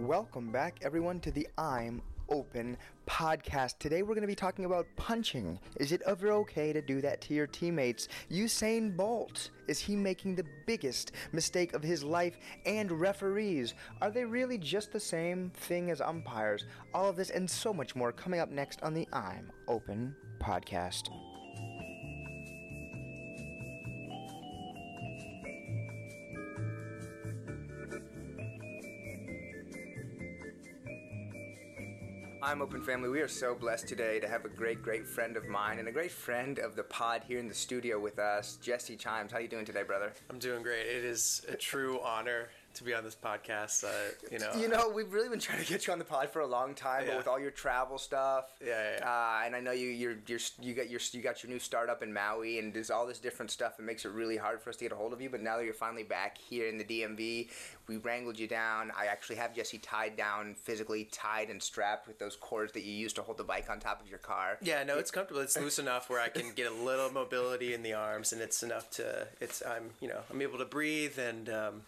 Welcome back, everyone, to the I'm Open podcast. Today, we're going to be talking about punching. Is it ever okay to do that to your teammates? Usain Bolt, is he making the biggest mistake of his life? And referees, are they really just the same thing as umpires? All of this and so much more coming up next on the I'm Open podcast. I'm Open Family. We are so blessed today to have a great, great friend of mine and a great friend of the pod here in the studio with us, Jesse Chimes. How you doing today, brother? I'm doing great. It is a true honor to be on this podcast. Uh, you know, you know, we've really been trying to get you on the pod for a long time, yeah. but with all your travel stuff, yeah, yeah, yeah. Uh, and I know you, you're, you're, you got your, you got your new startup in Maui, and there's all this different stuff. It makes it really hard for us to get a hold of you. But now that you're finally back here in the DMV, we wrangled you down. I actually have Jesse tied down, physically tied and strapped with those cords that you use to hold the bike on top of your car. Yeah, no, it's comfortable. It's loose enough where I can get a little mobility in the arms, and it's enough to. It's I'm you know I'm able to breathe and. Um,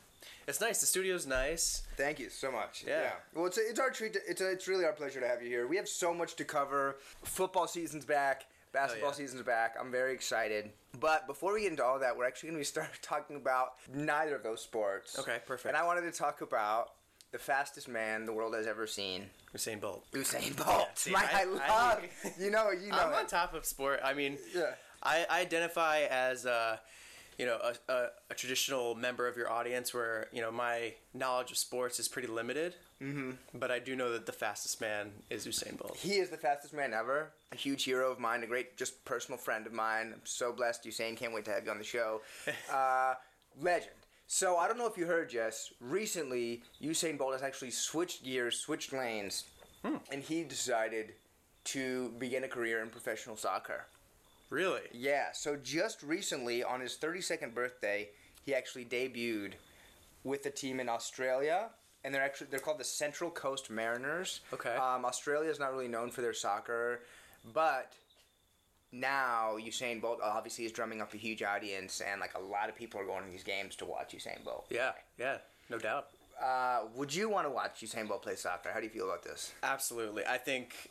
it's nice. The studio's nice. Thank you so much. Yeah. yeah. Well, it's, a, it's our treat. To, it's a, it's really our pleasure to have you here. We have so much to cover. Football season's back. Basketball yeah. season's back. I'm very excited. But before we get into all that, we're actually going to be start talking about neither of those sports. Okay, perfect. And I wanted to talk about the fastest man the world has ever seen. Usain Bolt. Usain Bolt. Yeah, see, My, I, I love. I, you know. You know. I'm on top of sport. I mean. Yeah. I, identify as. Uh, you know a, a, a, traditional member of your audience where you know my knowledge of sports is pretty limited. Mm-hmm. but i do know that the fastest man is usain bolt. He is the fastest man ever. A huge hero of mine a great just personal friend of mine. I'm so blessed. Usain can't wait to have you on the show. Uh, legend. So i don't know if you heard jess recently usain bolt has actually switched gears switched lanes. Hmm. and he decided to begin a career in professional soccer Really? Yeah. So just recently, on his 32nd birthday, he actually debuted with a team in Australia, and they're actually they're called the Central Coast Mariners. Okay. Um, Australia is not really known for their soccer, but now Usain Bolt obviously is drumming up a huge audience, and like a lot of people are going to these games to watch Usain Bolt. Yeah. Yeah. No doubt. Uh, would you want to watch Usain Bolt play soccer? How do you feel about this? Absolutely. I think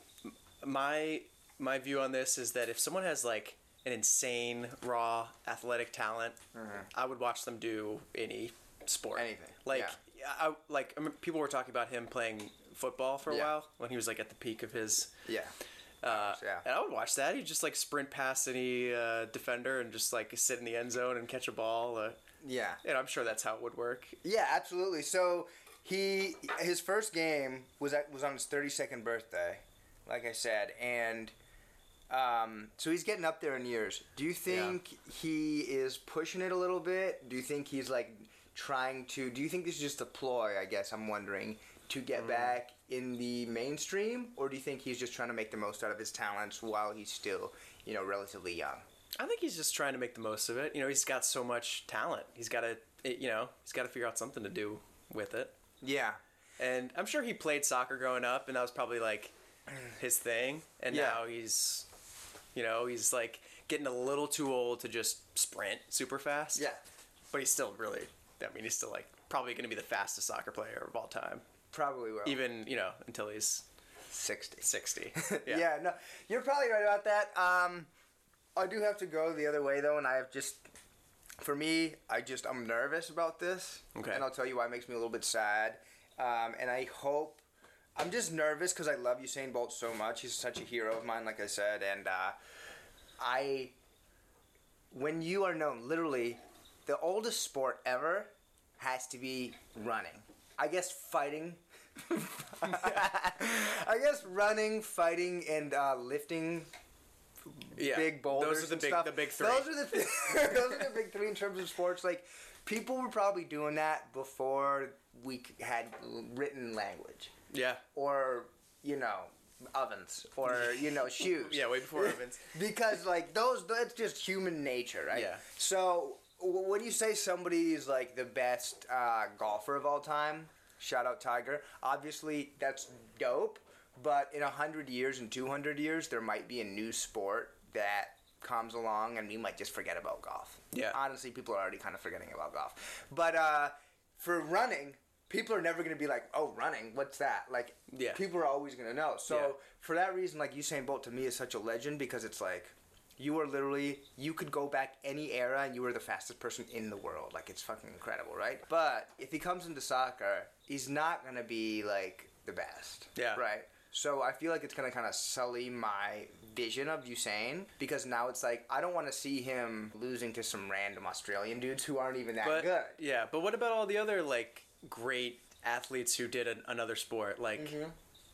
my my view on this is that if someone has like an insane raw athletic talent, mm-hmm. I would watch them do any sport. Anything. Like yeah. I like I mean, people were talking about him playing football for a yeah. while when he was like at the peak of his yeah. Uh, yeah. And I would watch that. He'd just like sprint past any uh, defender and just like sit in the end zone and catch a ball. Uh, yeah. And I'm sure that's how it would work. Yeah, absolutely. So he his first game was at, was on his 32nd birthday, like I said, and um, so he's getting up there in years. Do you think yeah. he is pushing it a little bit? Do you think he's like trying to? Do you think this is just a ploy? I guess I'm wondering to get mm. back in the mainstream, or do you think he's just trying to make the most out of his talents while he's still, you know, relatively young? I think he's just trying to make the most of it. You know, he's got so much talent. He's got to, you know, he's got to figure out something to do with it. Yeah. And I'm sure he played soccer growing up, and that was probably like his thing. And yeah. now he's you know, he's like getting a little too old to just sprint super fast. Yeah. But he's still really, I mean, he's still like probably going to be the fastest soccer player of all time. Probably will. Even, you know, until he's 60. 60. Yeah. yeah, no, you're probably right about that. Um, I do have to go the other way though, and I have just, for me, I just, I'm nervous about this. Okay. And I'll tell you why it makes me a little bit sad. Um, and I hope I'm just nervous because I love Usain Bolt so much. He's such a hero of mine, like I said, and uh, I. When you are known, literally, the oldest sport ever has to be running. I guess fighting. I guess running, fighting, and uh, lifting yeah, big boulders. Those are the big, stuff. the big three. Those are the th- those are the big three in terms of sports. Like people were probably doing that before we had written language. Yeah. Or, you know, ovens or, you know, shoes. yeah, way before ovens. because, like, those, that's just human nature, right? Yeah. So, when you say somebody is, like, the best uh, golfer of all time, shout out Tiger, obviously that's dope. But in 100 years and 200 years, there might be a new sport that comes along and we might just forget about golf. Yeah. Honestly, people are already kind of forgetting about golf. But uh, for running, people are never gonna be like, oh, running, what's that? Like, Yeah. people are always gonna know. So Yeah. for that reason, like Usain Bolt to me is such a legend because it's like. You are literally, you could go back any era and you were the fastest person in the world. Like, it's fucking incredible, right? But if he comes into soccer, he's not going to be, like, the best. Yeah. Right? So I feel like it's going to kind of sully my vision of Usain because now it's like, I don't want to see him losing to some random Australian dudes who aren't even that But good. yeah, but what about all the other like great athletes who did an, another sport, like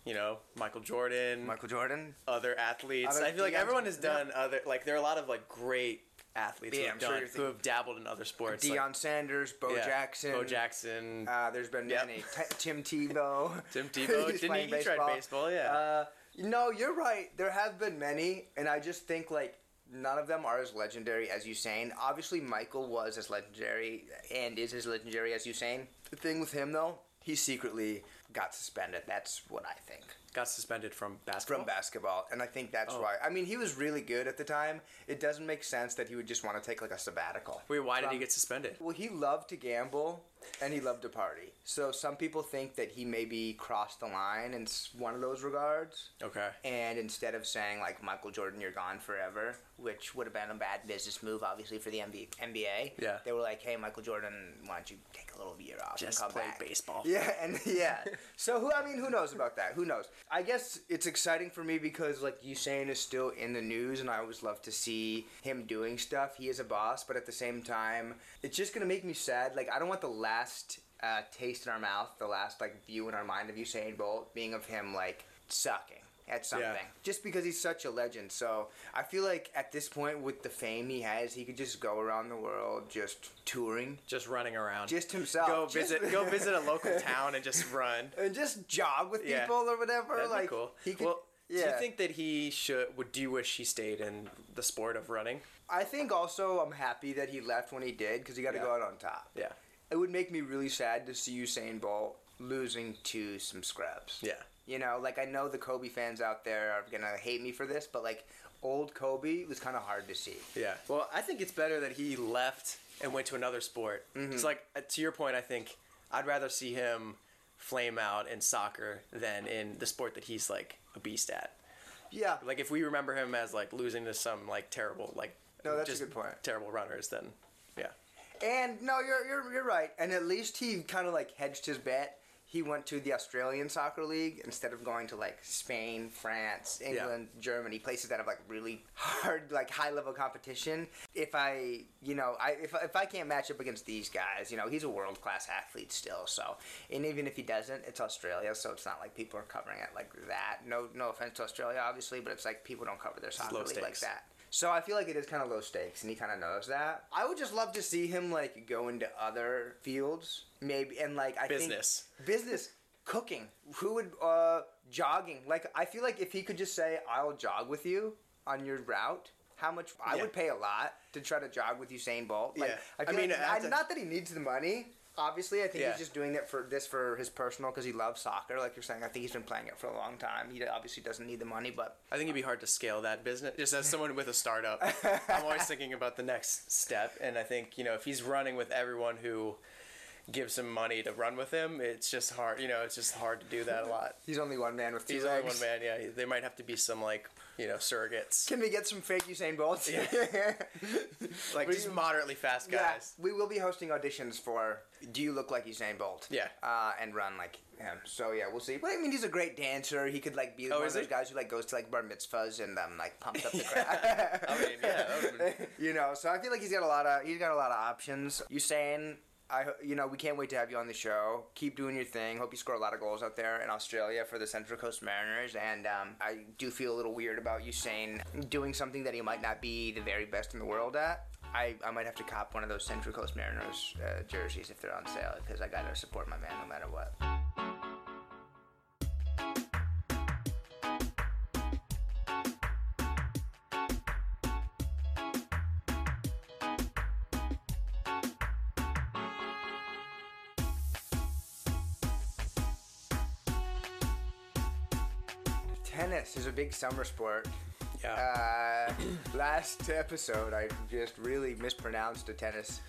you know Michael Jordan, Michael Jordan? other athletes? Other- I feel like Deion- everyone has yeah. done other like there are a lot of like great athletes Yeah, who have done you're who have dabbled in other sports. Deion like, Sanders, Bo yeah, Jackson. Bo Jackson, Uh, there's been Yep. many. T- Tim Tebow. Tim Tebow. Didn't he, playing he tried baseball? Yeah. Uh, no, you're right. There have been many, and I just think like none of them are as legendary as Usain. Obviously, Michael was as legendary and is as legendary as Usain. The thing with him though, he secretly got suspended. That's what I think got suspended from basketball. from basketball, and I think that's Oh. why. I mean, he was really good at the time. It doesn't make sense that he would just want to take like a sabbatical. Wait, why did he get suspended? Well, he loved to gamble and he loved to party. So some people think that he maybe crossed the line in one of those regards. Okay. And instead of saying like Michael Jordan, you're gone forever, which would have been a bad business move, obviously for the NBA. Yeah. They were like, hey, Michael Jordan, why don't you take a little year off Just and come play back? baseball. Yeah, and yeah. so who? I mean, who knows about that? Who knows? I guess it's exciting for me because like Usain is still in the news, and I always love to see him doing stuff. He is a boss, but at the same time, it's just gonna make me sad. Like I don't want the last uh, taste in our mouth, the last like view in our mind of Usain Bolt being of him like sucking at something just because he's such a legend. So I feel like at this point, with the fame he has, he could just go around the world just touring, Just running around. just himself. go Just- visit. go visit a local town and just run. and just jog with Yeah. people or whatever. That'd like be cool. he could. well, yeah. do you think that he should? Would do you wish he stayed in the sport of running? I think also I'm happy that he left when he did because he got to Yeah. go out on top. Yeah. It would make me really sad to see Usain Bolt losing to some scrubs. Yeah. You know, like I know the Kobe fans out there are gonna hate me for this, but like old Kobe was kind of hard to see. Yeah. Well, I think it's better that he left and went to another sport. Mm-hmm. It's like uh, to your point. I think I'd rather see him flame out in soccer than in the sport that he's like a beast at. Yeah. Like if we remember him as like losing to some like terrible like No, that's a good point. terrible runners, then yeah. And no, you're you're you're right. And at least he kind of like hedged his bet. He went to the Australian Soccer League instead of going to like Spain, France, England, Germany, places that have like really hard, like high level competition. If I, you know, I if if I can't match up against these guys, you know, he's a world class athlete still. So, and even if he doesn't, it's Australia, so it's not like people are covering it like that. No, no offense to Australia, obviously, but it's like people don't cover their soccer low league like that. So I feel like it is kind of low stakes, and he kind of knows that. I would just love to see him like go into other fields, maybe, and like I Business. think business, cooking. Who would uh jogging? Like I feel like if he could just say, "I'll jog with you on your route." How much I Yeah. would pay a lot to try to jog with Usain Bolt. Like, Yeah. I, I mean, like, I, not that he needs the money. Obviously, I think Yeah. he's just doing it for this for his personal because he loves soccer. Like you're saying, I think he's been playing it for a long time. He obviously doesn't need the money, but I think it'd be hard to scale that business. Just as someone with a startup, I'm always thinking about the next step, and I think you know if he's running with everyone who gives him money to run with him, it's just hard. You know, it's just hard to do that a lot. he's only one man with two He's only one man. Yeah, there might have to be some like you know surrogates, Can we get some fake Usain Bolts? Yeah. like We- just moderately fast Yeah, guys. we will be hosting auditions for Do You Look Like Usain Bolt? Yeah. Uh, and run like him. So yeah, we'll see. But I mean, he's a great dancer. He could like be Oh, one of those he? guys who like goes to like bar mitzvahs and um like pumps up the crowd. I mean, yeah, been- you know, so I feel like he's got a lot of he's got a lot of options. Usain. I, you know, we can't wait to have you on the show. Keep doing your thing. Hope you score a lot of goals out there in Australia for the Central Coast Mariners. And um, I do feel a little weird about Usain doing something that he might not be the very best in the world at. I, I might have to cop one of those Central Coast Mariners uh, jerseys if they're on sale because I gotta support my man no matter what. Big summer sport. Yeah. Uh, last episode, I just really mispronounced a tennis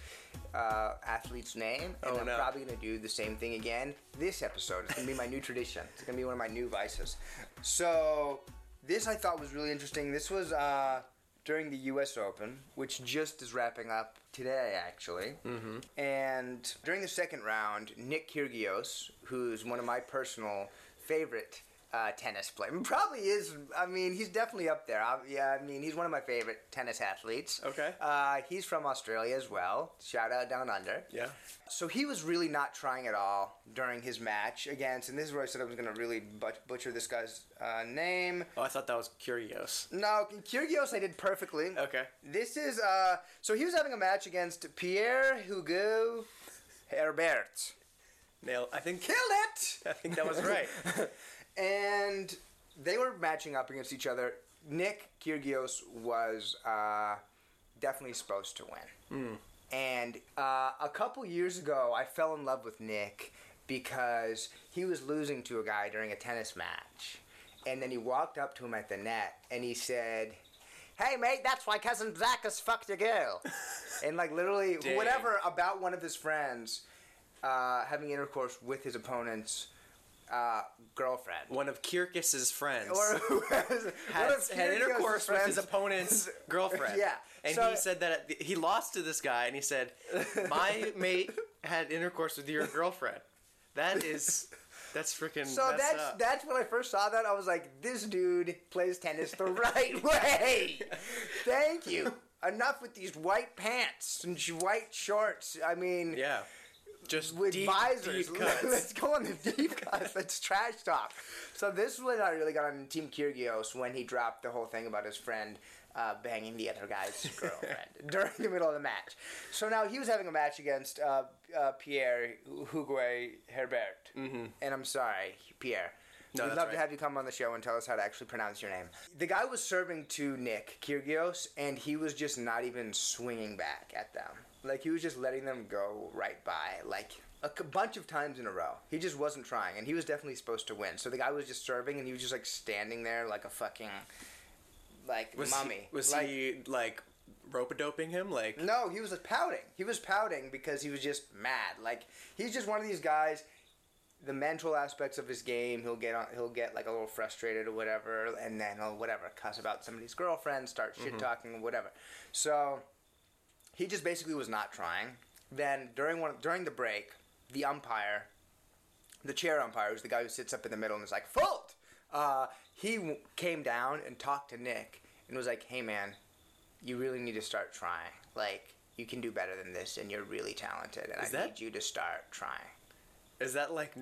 uh, athlete's name, and Oh, I'm no. probably gonna do the same thing again this episode. It's gonna be my new tradition. It's gonna be one of my new vices. So this I thought was really interesting. This was uh, during the U.S. Open, which just is wrapping up today, actually. Mm-hmm. And during the second round, Nick Kyrgios, who's one of my personal favorite uh, tennis player. probably is. I mean, he's definitely up there. I, yeah, I mean, he's one of my favorite tennis athletes. Okay. Uh, he's from Australia as well. Shout out down under. Yeah. So he was really not trying at all during his match against, and this is where I said I was going to really but- butcher this guy's uh, name. Oh, I thought that was Curios. No, Kyrgios I did perfectly. Okay. This is, uh, so he was having a match against Pierre Hugo Herbert. Nail. I think. Killed it! I think that was right. and they were matching up against each other. Nick Kyrgios was uh, definitely supposed to win. And uh, a couple years ago, I fell in love with Nick because he was losing to a guy during a tennis match. And then he walked up to him at the net and he said, Hey, mate, that's why cousin Zach has fucked your girl. and, like, literally, Dang. whatever about one of his friends uh, having intercourse with his opponent's uh, girlfriend. One of Kyrgios's friends Or has, had, had intercourse with his opponent's girlfriend. Yeah, And so- he said that he lost to this guy, and he said, "My mate had intercourse with your girlfriend." That is, that's freaking. So that's up. that's when I first saw that. I was like, this dude plays tennis the right way. Thank you. Enough with these white pants and white shorts. I mean, Yeah. Just with deep, visors. deep cuts. Let's go on the deep cuts. Let's trash talk. So this is when I really got on Team Kyrgios when he dropped the whole thing about his friend uh, banging the other guy's girlfriend during the middle of the match. So now he was having a match against uh, uh, Pierre Hugo Herbert. Mm-hmm. And I'm sorry, Pierre. No, We'd love to have you come on the show and tell us how to actually pronounce your name. The guy was serving to Nick Kyrgios, and he was just not even swinging back at them. Like he was just letting them go right by, like a c- bunch of times in a row. He just wasn't trying, and he was definitely supposed to win. So the guy was just serving, and he was just like standing there like a fucking like was mummy. He, was like, he like rope doping him? Like no, he was pouting. He was pouting because he was just mad. Like he's just one of these guys. The mental aspects of his game, he'll get on, he'll get like a little frustrated or whatever, and then he'll whatever cuss about somebody's girlfriend, start shit mm-hmm. talking, whatever. So he just basically was not trying. Then during one during the break, the umpire, the chair umpire, who's the guy who sits up in the middle and is like fault. Uh, he w- came down and talked to Nick and was like, "Hey man, you really need to start trying. Like you can do better than this, and you're really talented, and Is I that- need you to start trying." is that like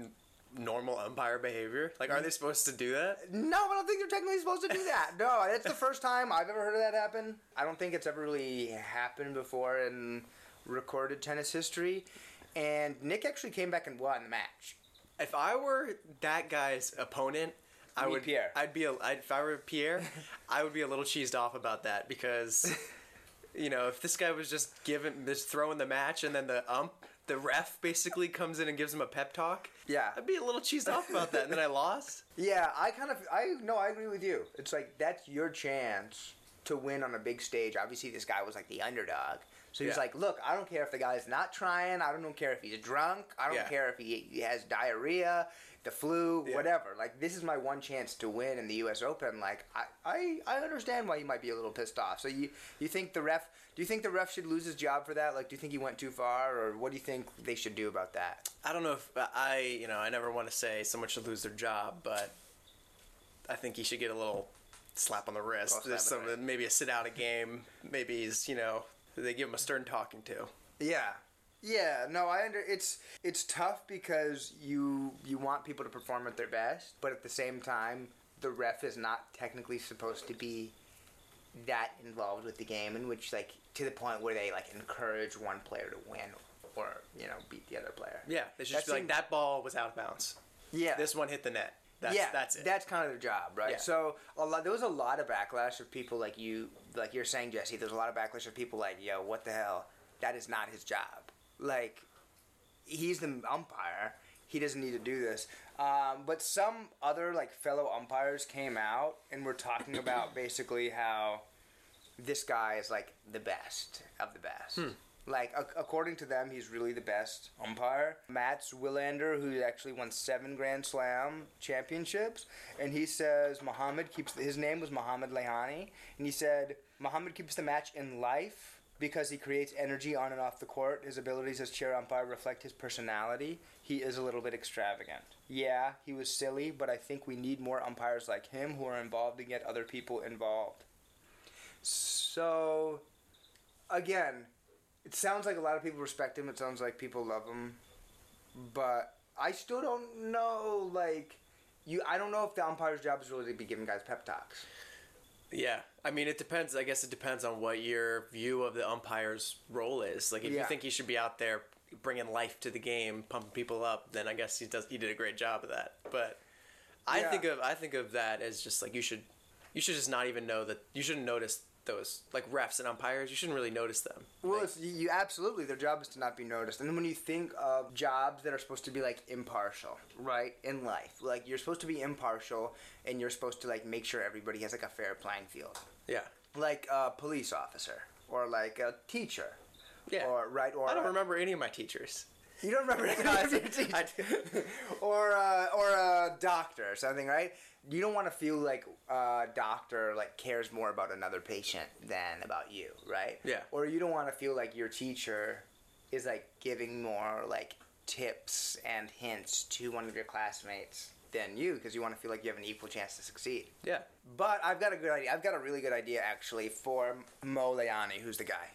normal umpire behavior? Like are they supposed to do that? No, I don't think they're technically supposed to do that. No, that's the first time I've ever heard of that happen. I don't think it's ever really happened before in recorded tennis history. And Nick actually came back and won the match. If I were that guy's opponent, I mean would. Pierre. I'd be. A, I'd, if I were Pierre, I would be a little cheesed off about that because, you know, if this guy was just giving, just throwing the match, and then the ump, the ref basically comes in and gives him a pep talk. Yeah. I'd be a little cheesed off about that, and then I lost. Yeah, I kind of I no, I agree with you. It's like that's your chance to win on a big stage. Obviously, this guy was like the underdog. So he's Yeah. like, "Look, I don't care if the guy's not trying. I don't care if he's drunk. I don't Yeah. care if he, he has diarrhea, the flu, Yeah. whatever. Like this is my one chance to win in the U.S. Open. Like I, I, I understand why you might be a little pissed off. So you you think the ref? Do you think the ref should lose his job for that? Like, do you think he went too far, or what do you think they should do about that? I don't know if I, you know, I never want to say someone should lose their job, but I think he should get a little slap on the wrist. Little slap Some, maybe a sit out a game. Maybe he's, you know, they give him a stern talking to. Yeah. Yeah, no, I under it's it's tough because you you want people to perform at their best, but at the same time, the ref is not technically supposed to be that involved with the game in which like to the point where they like encourage one player to win or, you know, beat the other player. Yeah, they should just be like that ball was out of bounds. Yeah. This one hit the net. That's, yeah, that's it. That's kind of their job, right? Yeah. So a lot, there was a lot of backlash of people like you, like you're saying, Jesse. There's a lot of backlash of people like, yo, what the hell? That is not his job. Like, he's the umpire. He doesn't need to do this. Um, but some other like fellow umpires came out and were talking about basically how this guy is like the best of the best. Like a- according to them, he's really the best umpire. Mats Wilander, who actually won seven Grand Slam championships, and he says Muhammad keeps his name was Muhammad Lehani, and he said Muhammad keeps the match in life because he creates energy on and off the court. His abilities as chair umpire reflect his personality. He is a little bit extravagant. Yeah, he was silly, but I think we need more umpires like him who are involved and get other people involved. So, again, it sounds like a lot of people respect him. It sounds like people love him, but I still don't know. Like, you, I don't know if the umpire's job is really to be giving guys pep talks. Yeah, I mean, it depends. I guess it depends on what your view of the umpire's role is. Like, if Yeah. you think he should be out there bringing life to the game, pumping people up, then I guess he does. He did a great job of that. But I Yeah. think of I think of that as just like you should you should just not even know that you shouldn't notice those like refs and umpires. You shouldn't really notice them. Well, Like, you- absolutely. Their job is to not be noticed. And then when you think of jobs that are supposed to be like impartial, right, in life, like you're supposed to be impartial, and you're supposed to like make sure everybody has like a fair playing field, yeah, like a police officer or like a teacher, yeah. or right, or I don't remember any of my teachers. You don't remember any of your teachers. Or uh, or a doctor or something, right? You don't want to feel like a doctor like cares more about another patient than about you, right? Yeah. Or you don't want to feel like your teacher is like giving more like tips and hints to one of your classmates than you because you want to feel like you have an equal chance to succeed. Yeah, But I've got a good idea. I've got a really good idea actually for Mo Leani, who's the guy.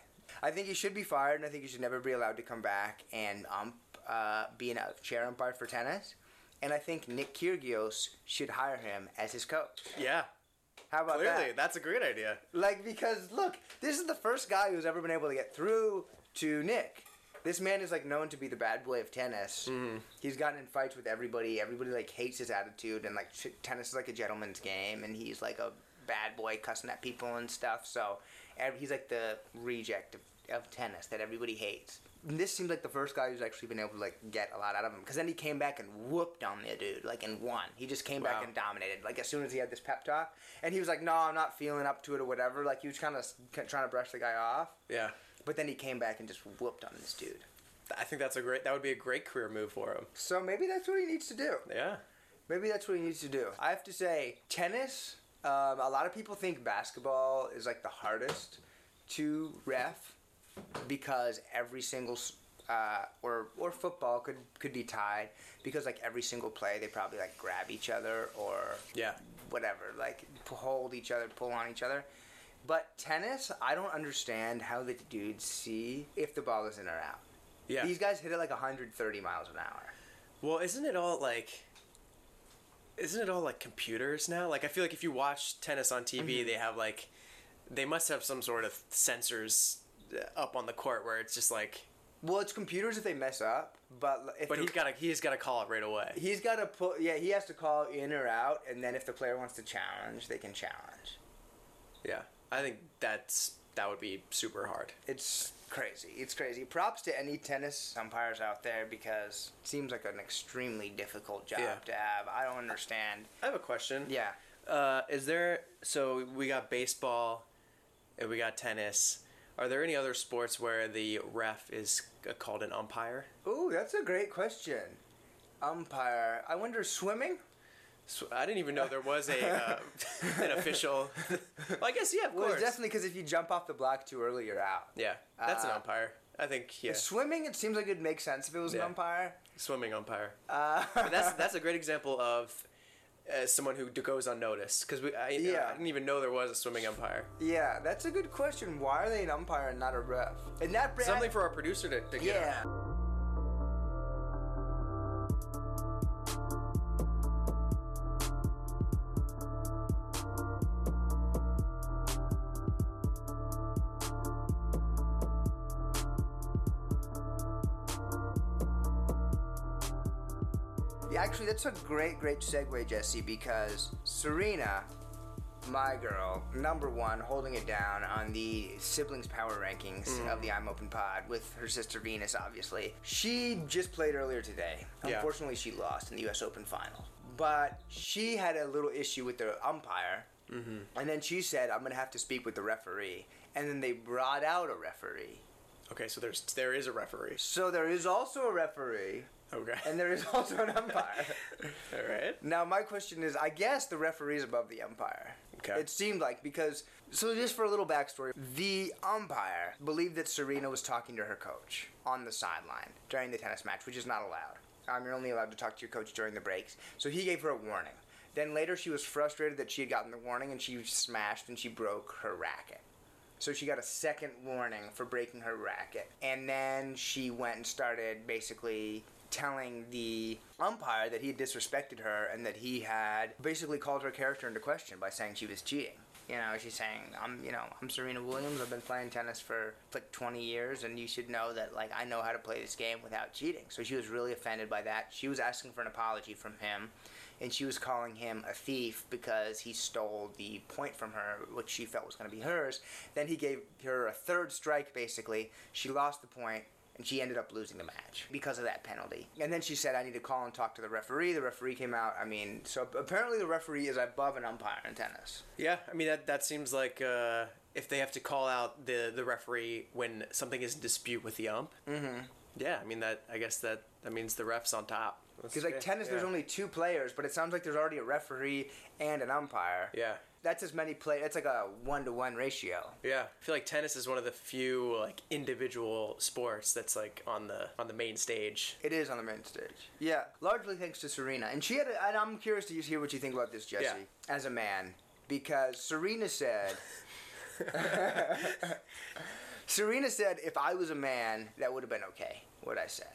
I think he should be fired, and I think he should never be allowed to come back and ump, uh, be a chair umpire for tennis. And I think Nick Kyrgios should hire him as his coach. yeah. How about Clearly, that? that's a great idea. Like because look, this is the first guy who's ever been able to get through to Nick. This man is like known to be the bad boy of tennis. Mm-hmm. He's gotten in fights with everybody. Everybody like hates his attitude, and like tennis is like a gentleman's game, and he's like a bad boy cussing at people and stuff. So he's like the reject of, of tennis that everybody hates. And this seems like the first guy who's actually been able to like get a lot out of him. Because then he came back and whooped on the dude, like and won. He just came back and dominated. Like as soon as he had this pep talk, and he was like, "No, I'm not feeling up to it or whatever." Like he was kind of trying to brush the guy off. Yeah, But then he came back and just whooped on this dude. I think that's a great. That would be a great career move for him. So maybe that's what he needs to do. Yeah. Maybe that's what he needs to do. I have to say, tennis. Um, a lot of people think basketball is like the hardest to ref because every single uh, or or football could could be tied because like every single play they probably like grab each other or Yeah. whatever like hold each other pull on each other but tennis i don't understand how the dudes see if the ball is in or out Yeah. these guys hit it like 130 miles an hour Well, isn't it all like? Isn't it all like computers now? Like I feel like if you watch tennis on TV, Mm-hmm. they have like, they must have some sort of sensors uh, up on the court where it's just like. well it's computers if they mess up but if But he's got to he's got to call it right away. He's got to put, yeah, he has to call in or out, and then if the player wants to challenge, they can challenge. Yeah, I think that's that would be super hard. It's crazy. It's crazy. Props to any tennis umpires out there because it seems like an extremely difficult job Yeah. to have. I don't understand. I have a question. Yeah. Uh, is there so we got baseball, and we got tennis. Are there any other sports where the ref is called an umpire? Ooh, that's a great question. Umpire. I wonder swimming. So I didn't even know there was a uh, an official. well, I guess yeah, of Well, course. it's definitely because if you jump off the block too early, you're out. yeah, that's an Uh, umpire. I think yeah, Swimming, it seems like it'd make sense if it was Yeah. an umpire. swimming umpire. Uh, that's that's a great example of uh, someone who goes unnoticed because we I, Yeah. I didn't even know there was a swimming umpire. yeah, that's a good question. Why are they an umpire and not a ref? And that Something for our producer to, to get. Yeah. on. That's a great, great segue, Jesse, because Serena, my girl, number one, holding it down on the siblings power rankings Mm. of the I'm Open Pod with her sister Venus, obviously. She just played earlier today. Yeah. Unfortunately, she lost in the U.S. Open final. But she had a little issue with the umpire. And then she said, I'm going to have to speak with the referee. And then they brought out a referee. Okay, so there's there is a referee. So there is also a referee. Okay. And there is also an umpire. All right. Now my question is, I guess the referee is above the umpire. Okay. It seemed like because so just for a little backstory, the umpire believed that Serena was talking to her coach on the sideline during the tennis match, which is not allowed. Um, you're only allowed to talk to your coach during the breaks. So he gave her a warning. Then later she was frustrated that she had gotten the warning and she smashed and she broke her racket. So she got a second warning for breaking her racket. And then she went and started basically telling the umpire that he had disrespected her and that he had basically called her character into question by saying she was cheating. You know, she's saying, "I'm, you know, I'm Serena Williams. I've been playing tennis for like 20 years, and you should know that, like, I know how to play this game without cheating." So she was really offended by that. She was asking for an apology from him, and she was calling him a thief because he stole the point from her, which she felt was going to be hers. Then he gave her a third strike, basically. She lost the point, and she ended up losing the match because of that penalty. And then she said, I need to call and talk to the referee. The referee came out. I mean, so apparently the referee is above an umpire in tennis. Yeah, I mean that that seems like uh, if they have to call out the the referee when something is in dispute with the ump. Mm-hmm. Yeah, I mean that. I guess that that means the ref's on top. Because like tennis, yeah. there's only two players, but it sounds like there's already a referee and an umpire. Yeah. That's as many play. It's like a one to one ratio. Yeah, I feel like tennis is one of the few like individual sports that's like on the on the main stage. It is on the main stage. Yeah, largely thanks to Serena, and she had. A, and I'm curious to hear what you think about this, Jesse, Yeah. as a man, because Serena said. Serena said, if I was a man, that would have been okay, what I said.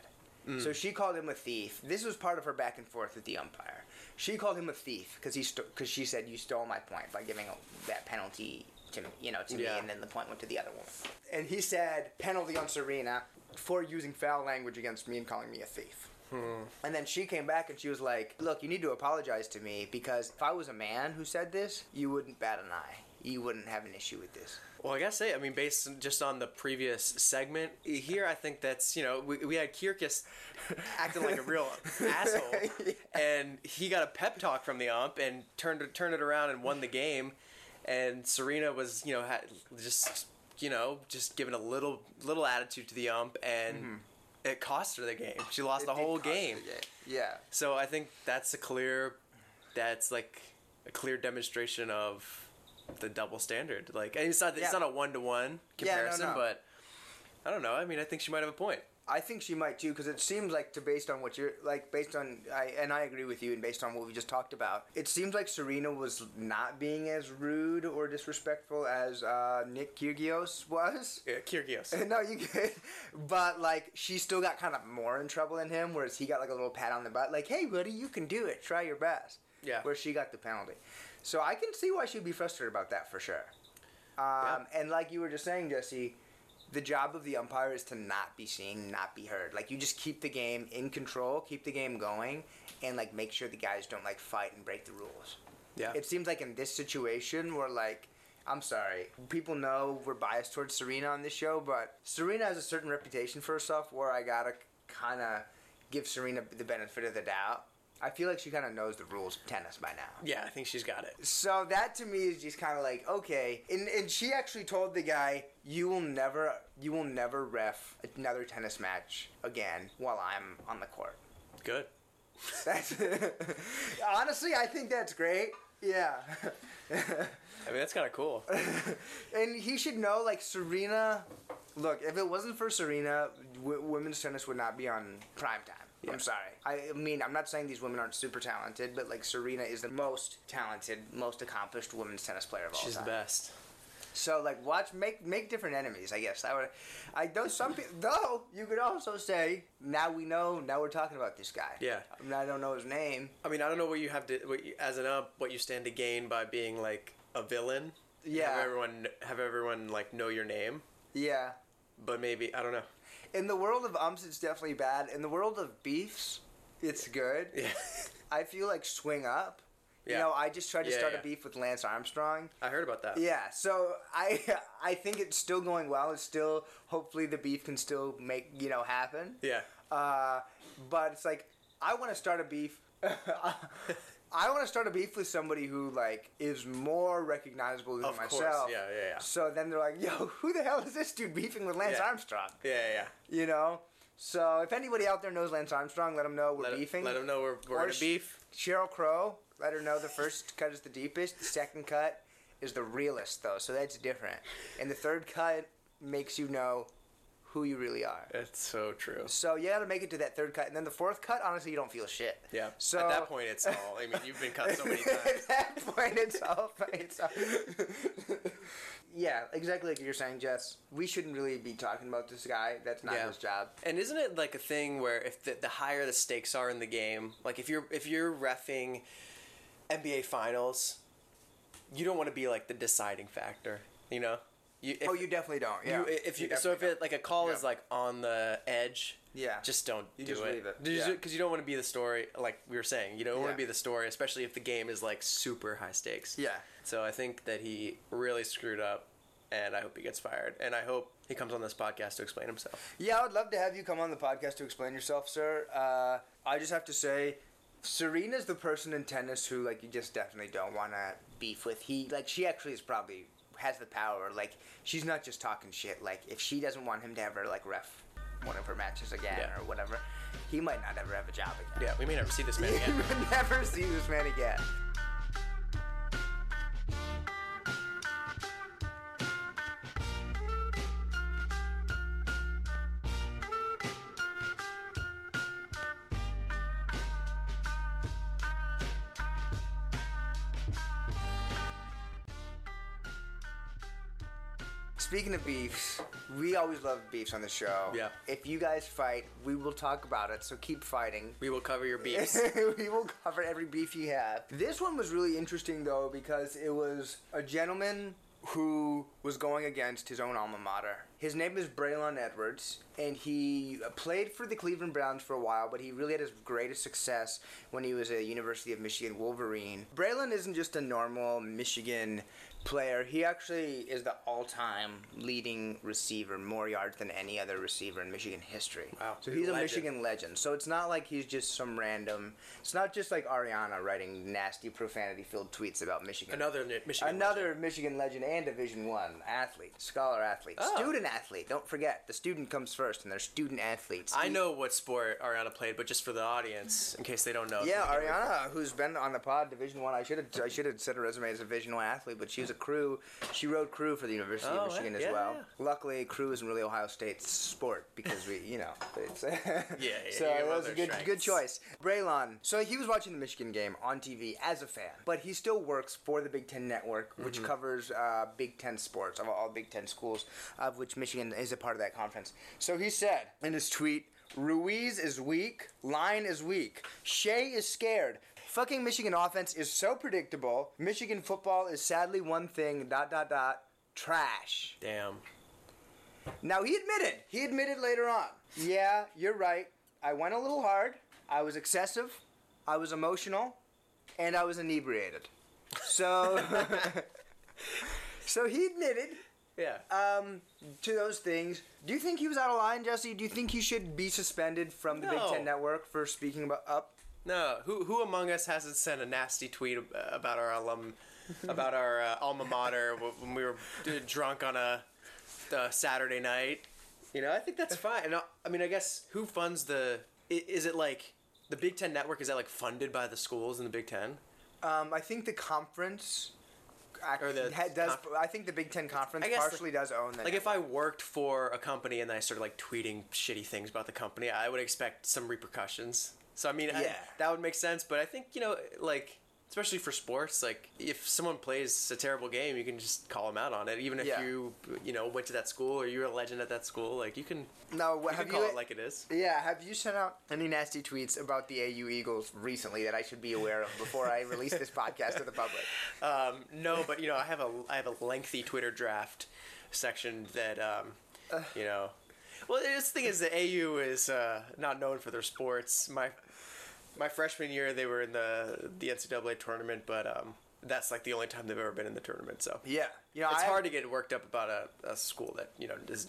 Mm. So she called him a thief. This was part of her back and forth with the umpire. She called him a thief because he because she said you stole my point by giving a, that penalty to me, you know to me, and then the point went to the other woman. And he said penalty on Serena for using foul language against me and calling me a thief. Hmm. And then she came back and she was like, "Look, you need to apologize to me because if I was a man who said this, you wouldn't bat an eye. You wouldn't have an issue with this." Well, I gotta say, I mean, based just on the previous segment here, I think that's you know we, we had Kyrgios acting like a real asshole, and he got a pep talk from the ump and turned turned it around and won the game, and Serena was you know had just you know just giving a little little attitude to the ump and. It cost her the game. She lost Mm-hmm. It the whole game. the game. Yeah. So I think that's a clear, that's like a clear demonstration of the double standard. Like it's not it's not a one to one Yeah, no, comparison, no. but I don't know. I mean, I think she might have a point. I think she might too, because it seems like to based on what you're like, based on I and I agree with you, and based on what we just talked about, it seems like Serena was not being as rude or disrespectful as uh, Nick Kyrgios was. Yeah, Kyrgios. no, you could, but like she still got kind of more in trouble than him, whereas he got like a little pat on the butt, like, "Hey, buddy, you can do it. Try your best." Yeah. Where she got the penalty, so I can see why she'd be frustrated about that for sure. Um, And like you were just saying, Jesse, the job of the umpire is to not be seen, not be heard. Like you just keep the game in control, keep the game going, and like make sure the guys don't like fight and break the rules. Yeah. It seems like in this situation where like I'm sorry, people know we're biased towards Serena on this show, but Serena has a certain reputation for herself where I gotta kind of give Serena the benefit of the doubt. I feel like she kind of knows the rules of tennis by now. yeah, I think she's got it. So that to me is just kind of like okay, and and she actually told the guy, "You will never, you will never ref another tennis match again while I'm on the court." Good. That's honestly, I think that's great. Yeah, I mean, that's kind of cool. and he should know, like Serena. Look, if it wasn't for Serena, w- women's tennis would not be on prime time. Yeah. I'm sorry. I mean, I'm not saying these women aren't super talented, but like Serena is the most talented, most accomplished women's tennis player of all She's the best. So like watch make make different enemies. I guess I would. I though some people though you could also say now we know now we're talking about this guy. Yeah. I, mean, I don't know his name. I mean, I don't know what you have to, what you, as an up what you stand to gain by being like a villain. Yeah. Have everyone, have everyone like know your name, Yeah. but maybe I don't know. In the world of umps, it's definitely bad. In the world of beefs, it's good. Yeah. I feel like swing up. You know, I just tried to Yeah, start yeah. a beef with Lance Armstrong. I heard about that. Yeah, so I I think it's still going well. It's still hopefully the beef can still make you know happen. Yeah. Uh, but it's like I want to start a beef. I want to start a beef with somebody who like is more recognizable than Of course, myself. yeah, yeah, yeah. So then they're like, "Yo, who the hell is this dude beefing with Lance Yeah. Armstrong?" Yeah, yeah. yeah. You know. So if anybody out there knows Lance Armstrong, let them know we're Let, beefing. let them know we're, we're Or gonna beef. Sheryl Crow, let her know the first cut is the deepest. The second cut is the realest, though, so that's different. And the third cut makes you know who you really are. It's so true. So you got to make it to that third cut, and then the fourth cut. Honestly, you don't feel shit. Yeah. So at that point, it's all. I mean, you've been cut so many times. At that point, it's all. It's all yeah, exactly like you're saying, Jess. We shouldn't really be talking about this guy. That's not Yeah. his job. And isn't it like a thing where if the, the higher the stakes are in the game, like if you're if you're refing NBA Finals, you don't want to be like the deciding factor. You know. You, if, oh, you definitely don't. Yeah. You, if you, You so if it like a call is like on the edge, Yeah. just don't You do just it. leave it. Because Yeah. you don't want to be the story. Like we were saying, you don't want Yeah. to be the story, especially if the game is like super high stakes. Yeah. So I think that he really screwed up, and I hope he gets fired. And I hope he comes on this podcast to explain himself. Yeah, I would love to have you come on the podcast to explain yourself, sir. Uh, I just have to say, Serena's the person in tennis who, like, you just definitely don't want to beef with. He, like, she actually is probably has the power. Like, she's not just talking shit. Like, if she doesn't want him to ever, like, ref one of her matches again Yeah. or whatever, he might not ever have a job again. Yeah, we may never see this man again. never see this man again. Speaking of beefs, we always love beefs on the show. Yeah. If you guys fight, we will talk about it, so keep fighting. We will cover your beefs. we will cover every beef you have. This one was really interesting though because it was a gentleman who was going against his own alma mater. His name is Braylon Edwards, and he played for the Cleveland Browns for a while, but he really had his greatest success when he was a University of Michigan Wolverine. Braylon isn't just a normal Michigan player. He actually is the all-time leading receiver, more yards than any other receiver in Michigan history. Wow. So he's a. Michigan legend. So it's not like he's just some random. It's not just like Ariana writing nasty profanity-filled tweets about Michigan. Another Michigan. Another legend. Michigan legend and Division One athlete, scholar athlete, Oh. student athlete. Don't forget, the student comes first, and they're student athletes. I know what sport Ariana played, but just for the audience, in case they don't know. Yeah, to begin with. Ariana, who's been on the pod, Division One. I should have I should have said her resume as a Division One athlete, but she was a crew. She rode crew for the University Oh, of Michigan yeah, as well. yeah. Luckily, crew isn't really Ohio State's sport because we, you know, it's yeah, so you it was a good good choice. Braylon. So he was watching the Michigan game on TV as a fan, but he still works for the Big Ten Network, which Mm-hmm. covers uh, Big Ten sports of all Big Ten schools, of which Michigan is a part of that conference. So he said in his tweet. Ruiz is weak. Line is weak. Shea is scared. Fucking Michigan offense is so predictable. Michigan football is sadly one thing. Dot dot dot. Trash. Damn. Now he admitted. He admitted later on. Yeah, you're right. I went a little hard. I was excessive. I was emotional, and I was inebriated. So, so he admitted Yeah. um, to those things. Do you think he was out of line, Jesse? Do you think he should be suspended from the Big Ten Network for speaking about up? No, who who among us hasn't sent a nasty tweet about our alum, about our uh, alma mater when we were drunk on a, uh Saturday night? You know, I think that's fine. And I, I mean, I guess who funds the? Is it like the Big Ten Network? Is that like funded by the schools in the Big Ten? Um, I think the conference. Or the does conf- I think the Big Ten conference I guess the- partially does own that. Like if I worked for a company and I started like tweeting shitty things about the company, I would expect some repercussions. So I mean, I- Yeah. that would make sense. But I think you know, like especially for sports, like if someone plays a terrible game, you can just call them out on it. Even if Yeah. you you know went to that school or you're a legend at that school, like you can no, you what, can have call you it like it is. Yeah, have you sent out any nasty tweets about the AU Eagles recently that I should be aware of before I release this podcast to the public? Um, no, but you know, I have a I have a lengthy Twitter draft section that um, you know. Well, the thing is, the AU is uh, not known for their sports. My my freshman year, they were in the the NCAA tournament, but um, that's like the only time they've ever been in the tournament. So Yeah, you know, it's I, hard to get worked up about a, a school that you know is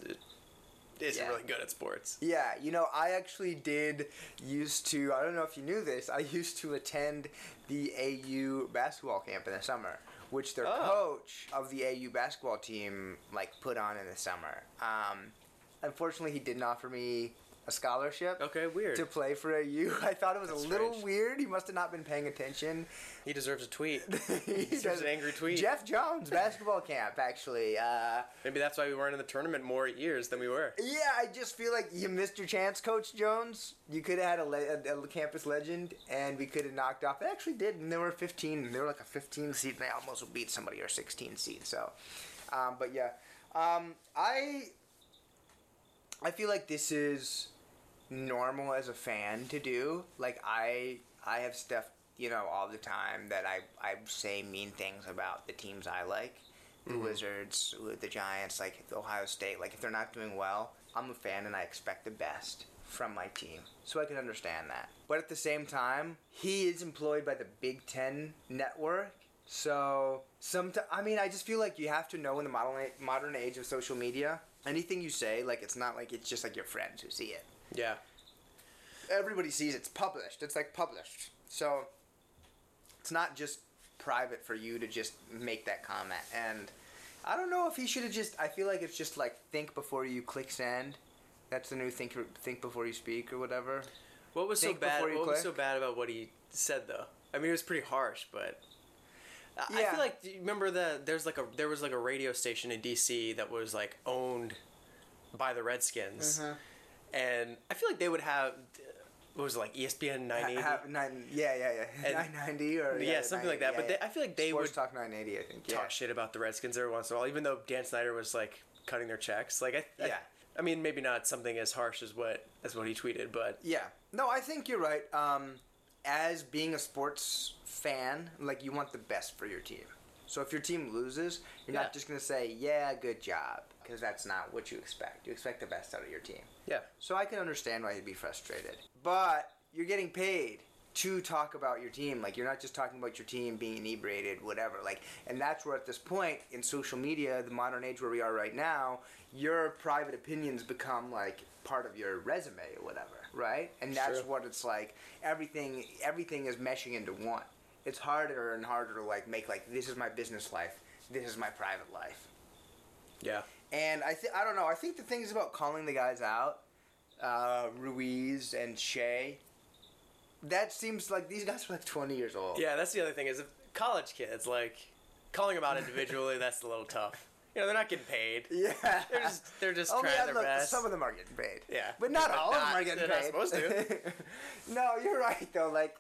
isn't Yeah. really good at sports. Yeah, you know, I actually did used to. I don't know if you knew this. I used to attend the AU basketball camp in the summer, which their Oh. coach of the AU basketball team like put on in the summer. Um, unfortunately, he didn't offer me a scholarship. Okay, weird. To play for AU, I thought it was That's a little strange. weird. He must have not been paying attention. He deserves a tweet. he deserves an angry tweet. Jeff Jones basketball camp, actually. Uh, Maybe that's why we weren't in the tournament more years than we were. Yeah, I just feel like you missed your chance, Coach Jones. You could have had a, le- a, a campus legend, and we could have knocked off. They actually did, and they were 15. They were like a 15 seed, and they almost beat somebody or 16 seed. So, um, but yeah, um, I I feel like this is normal as a fan to do. Like I I have stuff you know all the time that I I say mean things about the teams I like, the mm-hmm. Wizards, the Giants, like the Ohio State. Like if they're not doing well, I'm a fan and I expect the best from my team. So I can understand that. But at the same time, he is employed by the Big Ten network. So sometimes, I mean, I just feel like you have to know in the modern modern age of social media, anything you say, like it's not like it's just like your friends who see it Yeah. everybody sees it's published. It's like published. So it's not just private for you to just make that comment. And I don't know if he should have just. I feel like it's just like think before you click send. That's the new think think before you speak or whatever. What was so bad? What was so bad about what he said though? I mean, it was pretty harsh, but I- I Yeah. feel like do you remember that there's like a there was like a radio station in DC that was like owned by the Redskins, Uh-huh. and I feel like they would have what was it like ESPN 980. Ha- have nine, yeah, yeah, yeah. And- 990 or yeah, something like that. yeah, but yeah. they, I feel like they Sports would Talk 980, I think. Yeah. talk shit about the Redskins every once in a while, even though Dan Snyder was like cutting their checks. Like, I, I- Yeah. I, mean, maybe not something as harsh as what as what he tweeted, but Yeah. No, I think you're right. Um, as being a sports fan, like you want the best for your team. So if your team loses, you're Yeah. not just gonna say, "Yeah, good job," because that's not what you expect. You expect the best out of your team. yeah, So I can understand why you'd be frustrated. But you're getting paid to talk about your team. Like you're not just talking about your team being inebriated, whatever. Like, and that's where at this point in social media, the modern age where we are right now, your private opinions become like part of your resume or whatever, right? And that's what it's like. Everything, everything is meshing into one. It's harder and harder to like make like this is my business life, this is my private life. yeah. And I th- I don't know. I think the thing is about calling the guys out, uh, Ruiz and Shea. That seems like these guys are like twenty years old. Yeah, that's the other thing is if college kids like calling them out individually. that's a little tough. You know, they're not getting paid. Yeah. They're just they're just Oh, trying yeah, their look, best. some of them are getting paid. Yeah. but not But all of them are getting they're not paid. supposed to. no, you're right though. Like,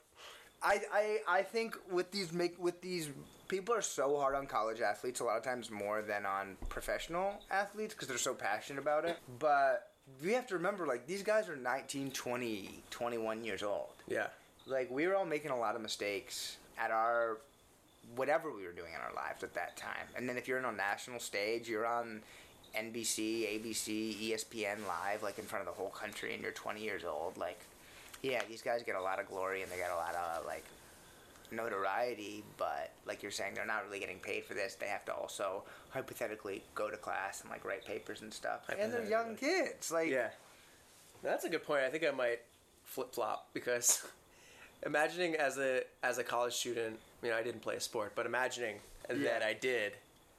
I, I, I think with these make with these people are so hard on college athletes a lot of times more than on professional athletes because they're so passionate about it. But we have to remember like these guys are 19, 20, 21 years old. yeah. Like we were all making a lot of mistakes at our whatever we were doing in our lives at that time. And then if you're on a national stage, you're on NBC, ABC, ESPN live, like in front of the whole country, and you're 20 years old. Like, yeah, these guys get a lot of glory and they get a lot of like notoriety, but like you're saying, they're not really getting paid for this. They have to also hypothetically go to class and like write papers and stuff. And they're young kids. Like, Yeah. That's a good point. I think I might flip flop because imagining as a as a college student, you know, I didn't play a sport, but imagining Yeah. that I did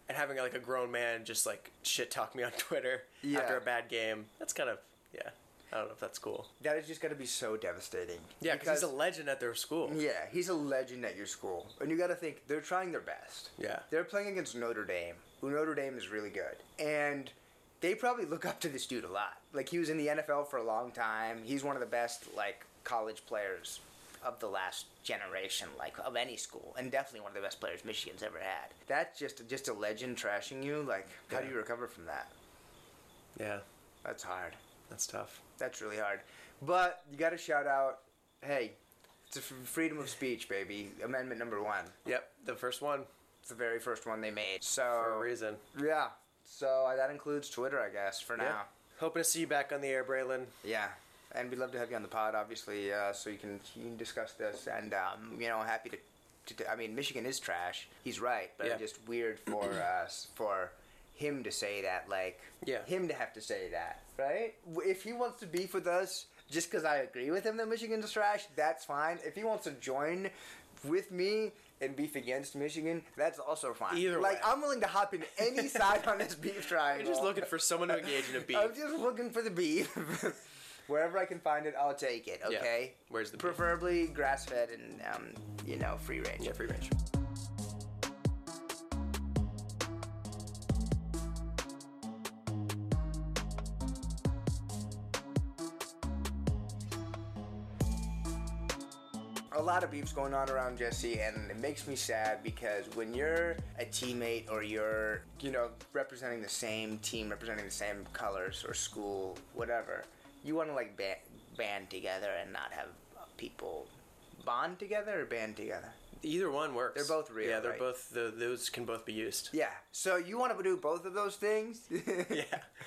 and having like a grown man just like shit talk me on Twitter Yeah. after a bad game. That's kind of yeah. I don't know if that's cool. that is just got to be so devastating. Yeah, because he's a legend at their school. Yeah, he's a legend at your school. And you got to think, they're trying their best. Yeah. They're playing against Notre Dame, who Notre Dame is really good. And they probably look up to this dude a lot. Like, he was in the NFL for a long time. He's one of the best, like, college players of the last generation, like, of any school. And definitely one of the best players Michigan's ever had. That's just, just a legend trashing you. Like, how do you recover from that? Yeah, That's hard. that's tough. That's really hard. But you got to shout out, hey, it's a f- freedom of speech, baby. Amendment number one. Yep, the first one It's the very first one they made. So for a reason. yeah. So uh, that includes Twitter, I guess, for Yeah. now. Hoping to see you back on the air, Braylon. Yeah. And we'd love to have you on the pod, obviously, uh, so you can you can discuss this. And um, you know, happy to, to, to. I mean, Michigan is trash. He's right, but Yeah. just weird for us for him to say that. Like, Yeah. him to have to say that, right? If he wants to beef with us just because I agree with him that Michigan's trash, that's fine. If he wants to join with me and beef against Michigan, that's also fine. Either like, way. I'm willing to hop in any side on this beef triangle. You're just looking for someone to engage in a beef. I'm just looking for the beef. Wherever I can find it, I'll take it. Yeah. Okay. Where's the? Preferably grass fed and um, you know, free range. Yeah, free range. a lot of beefs going on around Jesse, and it makes me sad because when you're a teammate or you're, you know, representing the same team, representing the same colors or school, whatever, you want to like ba- band together and not have people bond together or band together. Either one works. They're both real, Yeah, they're right? both. The, those can both be used. Yeah. So you want to do both of those things? Yeah.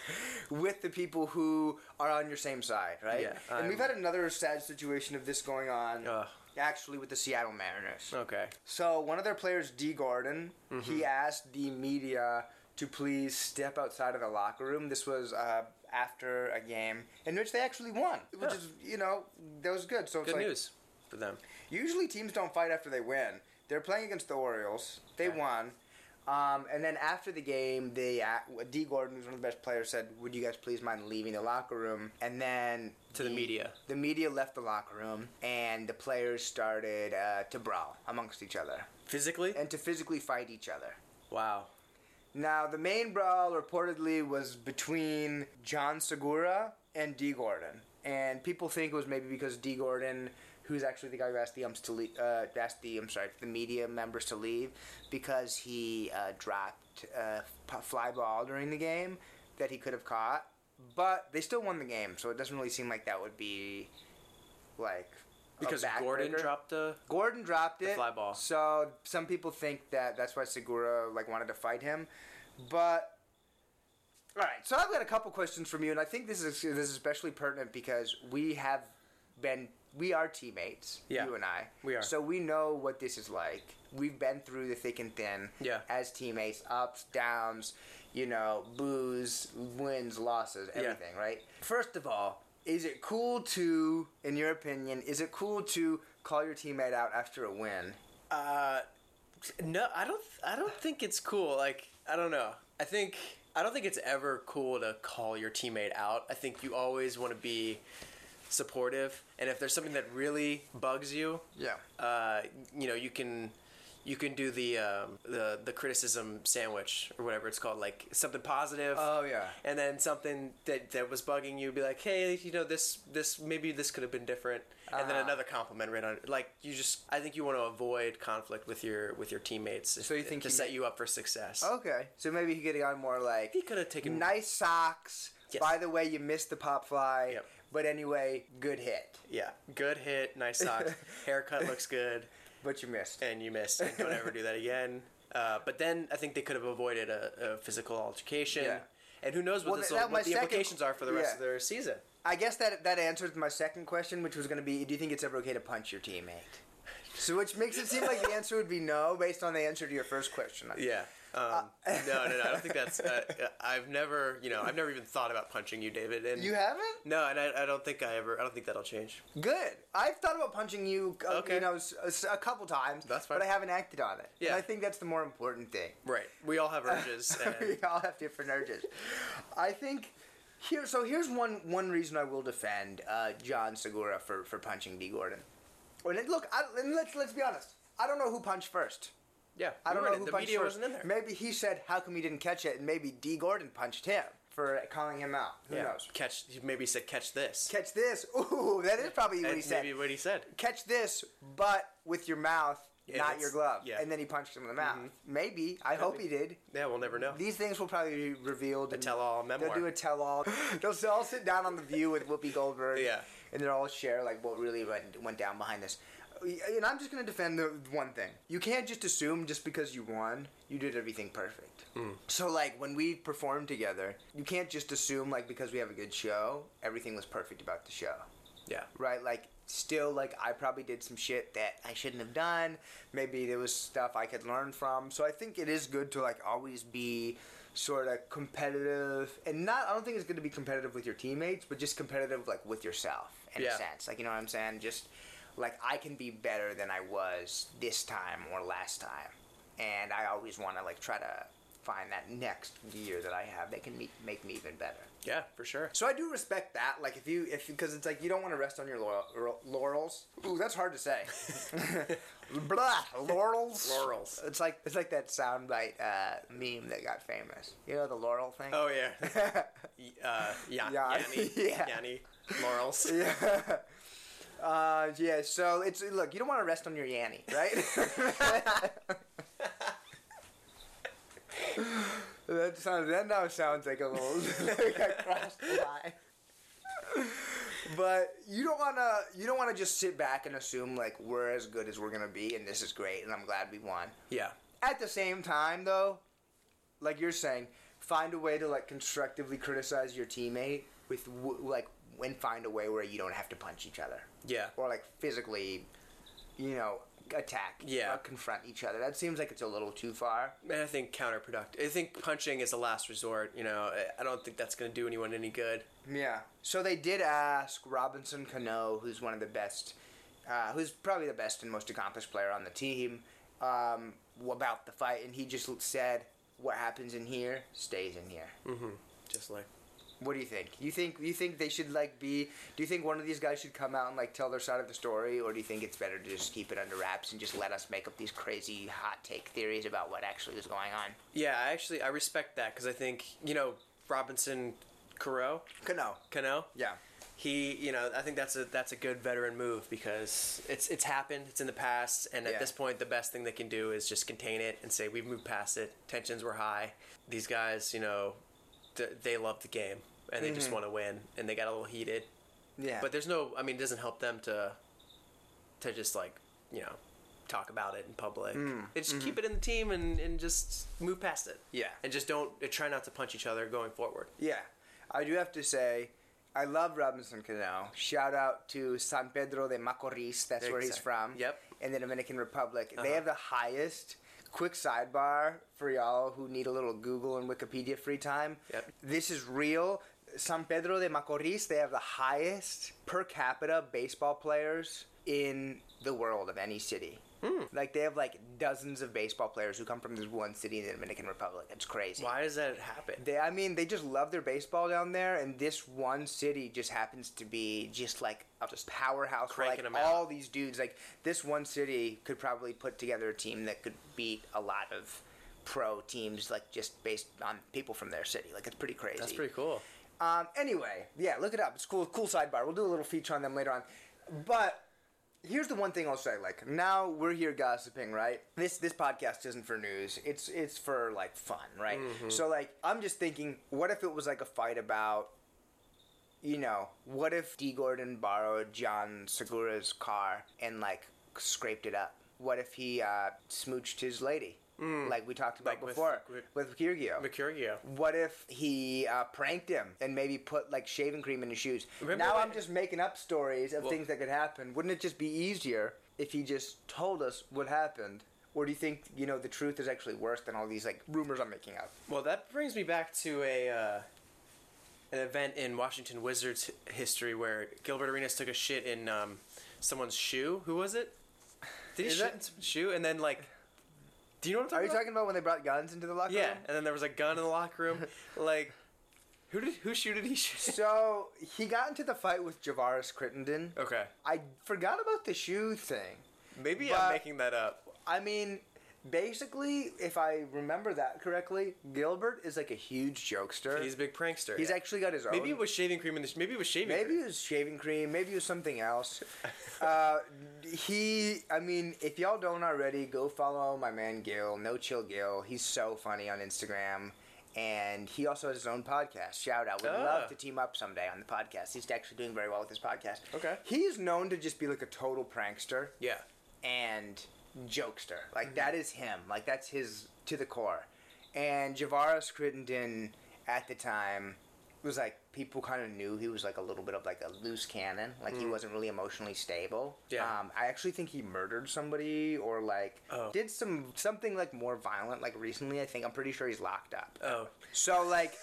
With the people who are on your same side, right? Yeah, And we've had another sad situation of this going on. Ugh. Actually, with the Seattle Mariners. Okay. So one of their players, Dee Gordon, Mm-hmm. he asked the media to please step outside of the locker room. This was uh, after a game in which they actually won, which Huh. is you know that was good. So it's Good like news for them. usually teams don't fight after they win. They're playing against the Orioles. They Okay. won. Um, and then after the game, they uh, Dee Gordon, who's one of the best players, said, "Would you guys please mind leaving the locker room?" And then To the media. the media left the locker room, and the players started uh, to brawl amongst each other Physically. and to physically fight each other. Wow. Now, the main brawl reportedly was between Jean Segura and Dee Gordon, and people think it was maybe because Dee Gordon, who's actually the guy who asked the umps to leave, uh, asked the I'm sorry, the media members to leave, because he uh, dropped a p- fly ball during the game that he could have caught, but they still won the game, so it doesn't really seem like that would be like a Because Gordon backbreaker. dropped the. Gordon dropped it. fly ball. So some people think that that's why Segura like wanted to fight him, but all right. So I've got a couple questions from you, and I think this is this is especially pertinent because we have been we are teammates. Yeah, you and I. we are. So we know what this is like. We've been through the thick and thin. Yeah. As teammates, ups, downs, you know, booze, wins, losses, Yeah. everything. Right. First of all. Is it cool to, in your opinion, is it cool to call your teammate out after a win? Uh, no, I don't. I don't think it's cool. Like I don't know. I think I don't think it's ever cool to call your teammate out. I think you always want to be supportive, and if there's something that really bugs you, Yeah. uh, you know, you can you can do the um, the the criticism sandwich or whatever it's called, like something positive. Oh, yeah. And then something that, that was bugging you, be like, hey, you know, this this maybe this could have been different, and then Uh-huh. another compliment right on. it. Like you just, I think you want to avoid conflict with your with your teammates. So you think to set ma- you up for success? Okay. So maybe he could have gone more like He could have taken nice socks. Yes. By the way, you missed the pop fly. Yep. But anyway, good hit. Yeah, good hit, nice socks, haircut looks good, But you missed. and you missed. And don't ever do that again. Uh, but then I think they could have avoided a, a physical altercation. Yeah. And who knows what, Well, this, that- what the second- implications are for the rest yeah. of their season. I guess that that answers my second question, which was going to be, do you think it's ever okay to punch your teammate? So, which makes it seem like the answer would be no, based on the answer to your first question. Yeah. Um, no, no, no. I don't think that's. Uh, I've never, you know, I've never even thought about punching you, David. And You haven't? No, and I, I don't think I ever. I don't think that'll change. Good. I've thought about punching you, uh, Okay. you know, a couple times. That's fine. But I haven't acted on it. And Yeah. I think that's the more important thing. Right. We all have urges. we all have different urges. I think here. So here's one one reason I will defend uh, Jean Segura for, for punching Dee Gordon. And look, I, and let's let's be honest. I don't know who punched first. Yeah. I don't know who. The punched media wasn't in there. Maybe he said, "How come he didn't catch it?" And maybe Dee Gordon punched him for calling him out. Who yeah. knows? Catch. he Maybe said catch this. Catch this. Ooh, that is probably what he said. maybe what he said. Catch this, but with your mouth, Yeah, not your glove. yeah. And then he punched him in the mm-hmm. mouth. Maybe. I hope he did. Yeah, we'll never know. These things will probably be revealed. A tell-all memoir. They'll do a tell-all. they'll all sit down on the View with Whoopi Goldberg. Yeah. And they'll all share like what really went, went down behind this. And I'm just gonna defend the one thing. You can't just assume just because you won, you did everything perfect. Hmm. So like when we perform together, you can't just assume like because we have a good show, everything was perfect about the show. Yeah. Right? Like, still, like, I probably did some shit that I shouldn't have done. Maybe there was stuff I could learn from. So I think it is good to, like, always be sort of competitive. And not, I don't think it's good to be competitive with your teammates, but just competitive, like, with yourself, in Yeah. a sense. Like, you know what I'm saying? Just, like, I can be better than I was this time or last time. And I always want to, like, try to find that next year that I have that can me- make me even better. Yeah, for sure. So I do respect that. Like if you if because it's like you don't want to rest on your laurel, laurels. Ooh, that's hard to say. Blah, laurels. Laurels. It's like it's like that soundbite uh, meme that got famous. You know the laurel thing. Oh yeah. Y- uh, yeah. Yeah. Yanny. Yeah. Yanny. Laurels. yeah. Uh, yeah. So it's look. You don't want to rest on your yanny, right? that sounds. That now sounds like a little like I crossed the line. But you don't wanna. You don't wanna just sit back and assume like we're as good as we're gonna be, and this is great, and I'm glad we won. Yeah. At the same time, though, like you're saying, find a way to like constructively criticize your teammate with like and find a way where you don't have to punch each other Yeah. or like physically, you know, attack Yeah. confront each other. That seems like it's a little too far. And I think counterproductive. I think punching is the last resort. You know, I- I don't think that's going to do anyone any good. Yeah. So they did ask Robinson Cano, who's one of the best, uh, who's probably the best and most accomplished player on the team, um, about the fight, and he just said, "What happens in here stays in here." Mm-hmm. Just like. What do you think? You think you think they should like be? Do you think one of these guys should come out and like tell their side of the story, or do you think it's better to just keep it under wraps and just let us make up these crazy hot take theories about what actually was going on? Yeah, I actually I respect that because I think you know Robinson, Caro, Cano. Cano. Yeah. He, you know, I think that's a that's a good veteran move because it's it's happened, it's in the past, and at Yeah. this point, the best thing they can do is just contain it and say we've moved past it. Tensions were high. These guys, you know, they love the game and they just mm-hmm. want to win, and they got a little heated. Yeah. But there's no, I mean, it doesn't help them to to just like you know talk about it in public. Mm. They just mm-hmm. keep it in the team and, and just move past it. Yeah. and just don't try not to punch each other going forward. Yeah, I do have to say, I love Robinson Cano. Shout out to San Pedro de Macorís. That's where he's from. Yep. In the Dominican Republic, they Uh-huh. have the highest. Quick sidebar for y'all who need a little Google and Wikipedia free time. Yep. This is real. San Pedro de Macorís, they have the highest per capita baseball players in the world of any city. Hmm. Like they have like dozens of baseball players who come from this one city in the Dominican Republic. It's crazy. Why does that happen? They, I mean, they just love their baseball down there, and this one city just happens to be just like a just powerhouse for like all these dudes. Like this one city could probably put together a team that could beat a lot of pro teams, like just based on people from their city. Like it's pretty crazy. That's pretty cool. Um, anyway, yeah, look it up. It's cool. Cool sidebar. We'll do a little feature on them later on. But here's the one thing I'll say. Like now we're here gossiping, right? This this podcast isn't for news. It's it's for like fun, right? So like I'm just thinking, what if it was like a fight about, you know, what if Dee Gordon borrowed Jean Segura's car and like scraped it up? What if he uh, smooched his lady? Like we talked about Like before with- with. Mercurio. What if he uh, pranked him and maybe put like shaving cream in his shoes? Remember now when- I'm just making up stories of Well- things that could happen. Wouldn't it just be easier if he just told us what happened? Or do you think you know the truth is actually worse than all these like rumors I'm making up? Well, that brings me back to a uh, an event in Washington Wizards history where Gilbert Arenas took a shit in um, someone's shoe. Who was it? Did he shit that- in someone's shoe? And then like, do you know what I'm Are talking you about? talking about when they brought guns into the locker yeah, room? and then there was a gun in the locker room. like, who did who shooted he shoot? So he got into the fight with Javaris Crittenton. okay, I forgot about the shoe thing. maybe I'm making that up. I mean, basically, if I remember that correctly, Gilbert is like a huge jokester. He's a big prankster. He's yeah. actually got his own. maybe it was shaving cream in the sh- maybe it was shaving. Maybe cream. it was shaving cream. Maybe it was something else. uh, he, I mean, if y'all don't already, go follow my man Gil, No Chill Gil. He's so funny on Instagram. And he also has his own podcast. Shout out. We'd Ah. love to team up someday on the podcast. He's actually doing very well with his podcast. Okay. He's known to just be like a total prankster Yeah. and jokester. Like Mm-hmm. that is him. Like that's his to the core. And Javaris Crittenton at the time was like people kind of knew he was like a little bit of like a loose cannon, like he Mm. wasn't really emotionally stable. Yeah. Um, I actually think he murdered somebody or like Oh. did some something like more violent like recently. I think I'm pretty sure he's locked up. Oh, So like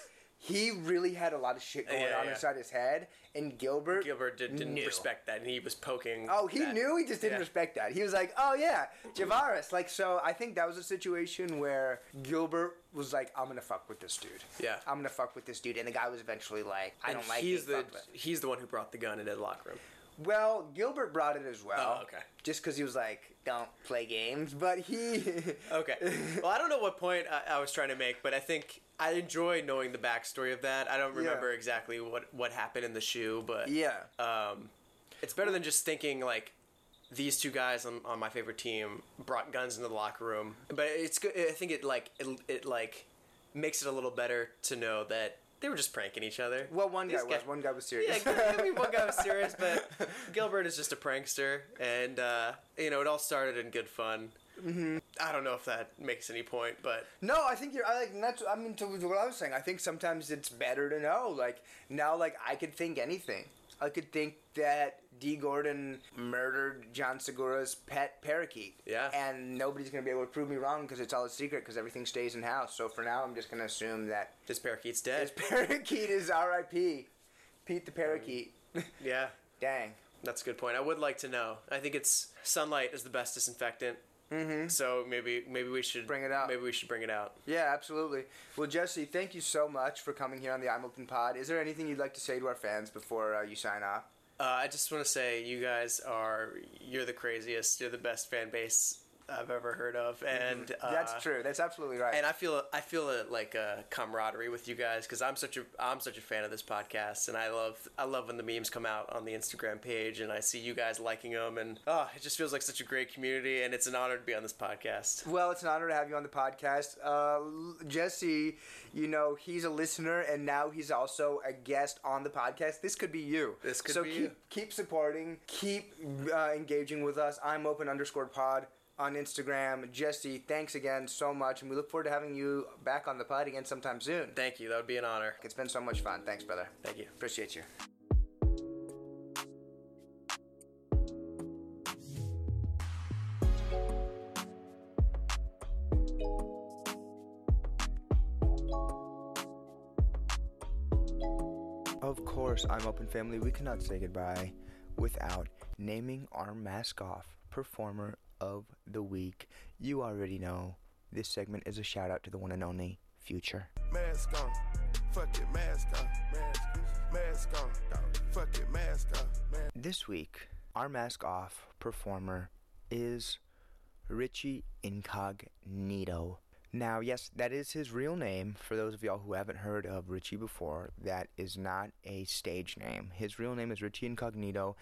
he really had a lot of shit going Yeah, on yeah. inside his head, and Gilbert Gilbert did, didn't knew. respect that, and he was poking. Oh, he that. knew. He just didn't respect that. He was like, "Oh yeah, Javaris." Like, so I think that was a situation where Gilbert was like, "I'm gonna fuck with this dude. Yeah. I'm gonna fuck with this dude." And the guy was eventually like, "I And don't like he's the he's the one who brought the gun into the locker room. Well, Gilbert brought it as well. Oh, okay. Just because he was like, "Don't play games," but he. Okay. well, I don't know what point I, I was trying to make, but I think I enjoy knowing the backstory of that. I don't remember Yeah. exactly what what happened in the shoe, but yeah. um, it's better than just thinking like these two guys on, on my favorite team brought guns into the locker room. But it's good. I think it like it, it like makes it a little better to know that they were just pranking each other. Well, one guy These was. guys- One guy was serious. Yeah, I mean, one guy was serious, but Gilbert is just a prankster, and uh, you know, it all started in good fun. Mm-hmm. I don't know if that makes any point, but No, I think you're. I like. That's. I mean, to what I was saying. I think sometimes it's better to know. Like now, like I could think anything. I could think that Dee Gordon murdered Jean Segura's pet parakeet. Yeah. And nobody's gonna be able to prove me wrong because it's all a secret because everything stays in house. So for now, I'm just gonna assume that this parakeet's dead. this parakeet is R.I.P. Pete the parakeet. Yeah, Dang. that's a good point. I would like to know. I think it's sunlight is the best disinfectant. Mm-hmm. So maybe maybe we should Bring it out. Maybe we should bring it out. Yeah, absolutely. Well, Jesse, thank you so much for coming here on the I'm Open Pod. Is there anything you'd like to say to our fans before uh, you sign off? Uh, I just want to say you guys are you're the craziest. You're the best fan base I've ever heard of, and uh, That's true. That's absolutely right. And I feel I feel a, like a camaraderie with you guys because I'm such a I'm such a fan of this podcast, and I love I love when the memes come out on the Instagram page, and I see you guys liking them, and oh, it just feels like such a great community, and it's an honor to be on this podcast. Well, it's an honor to have you on the podcast. Uh, Jesse, you know, he's a listener and now he's also a guest on the podcast. This could be you. This could so be keep, you. keep supporting, keep uh, engaging with us. I'm open underscore pod on Instagram. Jesse, thanks again so much. And we look forward to having you back on the pod again sometime soon. Thank you. That would be an honor. It's been so much fun. Thanks, brother. Thank you. Appreciate you. Of course, I'm Open Family. We cannot say goodbye without naming our mask off performer of the week. You already know this segment is a shout out to the one and only Future. Mask on. Fuck it, mask on. Mask, mask on. Fuck it, mask on. This week, our mask off performer is Richie Incognito. Now, yes, that is his real name. For those of y'all who haven't heard of Richie before, that is not a stage name. His real name is Richie Incognito,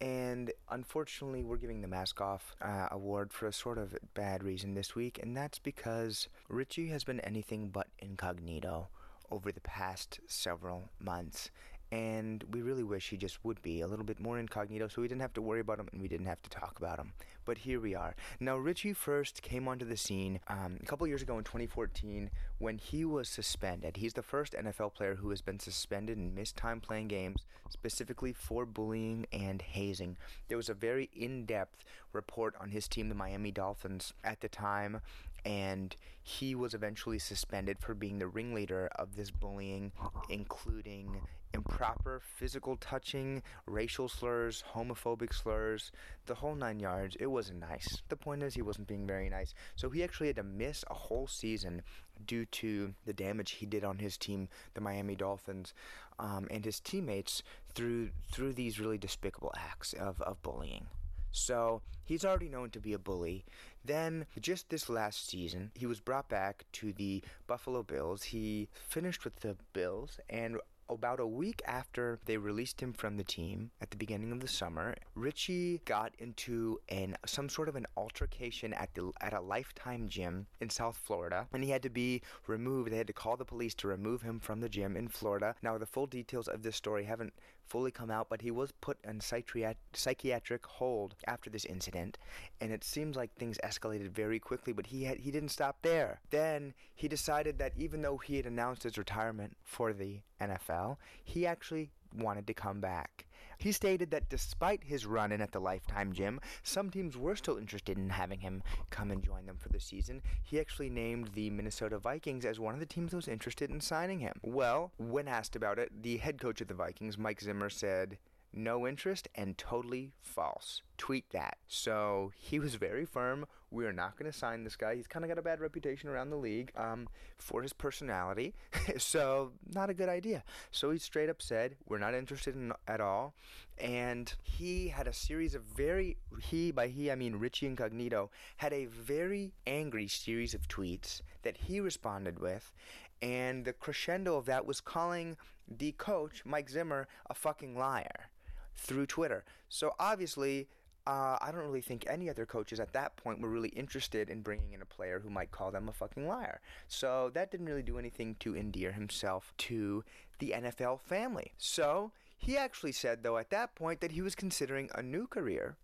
and unfortunately, we're giving the Mask Off uh, award for a sort of bad reason this week, and that's because Richie has been anything but incognito over the past several months. And we really wish he just would be a little bit more incognito so we didn't have to worry about him and we didn't have to talk about him. But here we are. Now, Richie first came onto the scene um, a couple years ago in 2014 when he was suspended. He's the first NFL player who has been suspended and missed time playing games, specifically for bullying and hazing. There was a very in depth report on his team, the Miami Dolphins, at the time and he was eventually suspended for being the ringleader of this bullying, including improper physical touching, racial slurs, homophobic slurs, the whole nine yards. It wasn't nice. The point is, he wasn't being very nice. So he actually had to miss a whole season due to the damage he did on his team, the Miami Dolphins, um, and his teammates through through these really despicable acts of, of bullying. So he's already known to be a bully. Then, just this last season, he was brought back to the Buffalo Bills. He finished with the Bills, and about a week after they released him from the team at the beginning of the summer, Richie got into an some sort of an altercation at the at a Lifetime gym in South Florida, and he had to be removed. They had to call the police to remove him from the gym in Florida. Now, the full details of this story haven't fully come out, but he was put on psychiatric hold after this incident, and it seems like things escalated very quickly. But he had he didn't stop there. Then he decided that even though he had announced his retirement for the NFL, he actually wanted to come back. He stated that despite his run in at the Lifetime Gym, some teams were still interested in having him come and join them for the season. He actually named the Minnesota Vikings as one of the teams that was interested in signing him. Well, when asked about it, the head coach of the Vikings, Mike Zimmer, said, no interest and totally false. Tweet that. So he was very firm. We are not going to sign this guy. He's kind of got a bad reputation around the league um, for his personality. so not a good idea. So he straight up said, we're not interested in at all. And he had a series of very, he, by he, I mean Richie Incognito, had a very angry series of tweets that he responded with. And the crescendo of that was calling the coach, Mike Zimmer, a fucking liar through Twitter. So obviously, uh, I don't really think any other coaches at that point were really interested in bringing in a player who might call them a fucking liar. So that didn't really do anything to endear himself to the NFL family. So he actually said, though, at that point that he was considering a new career.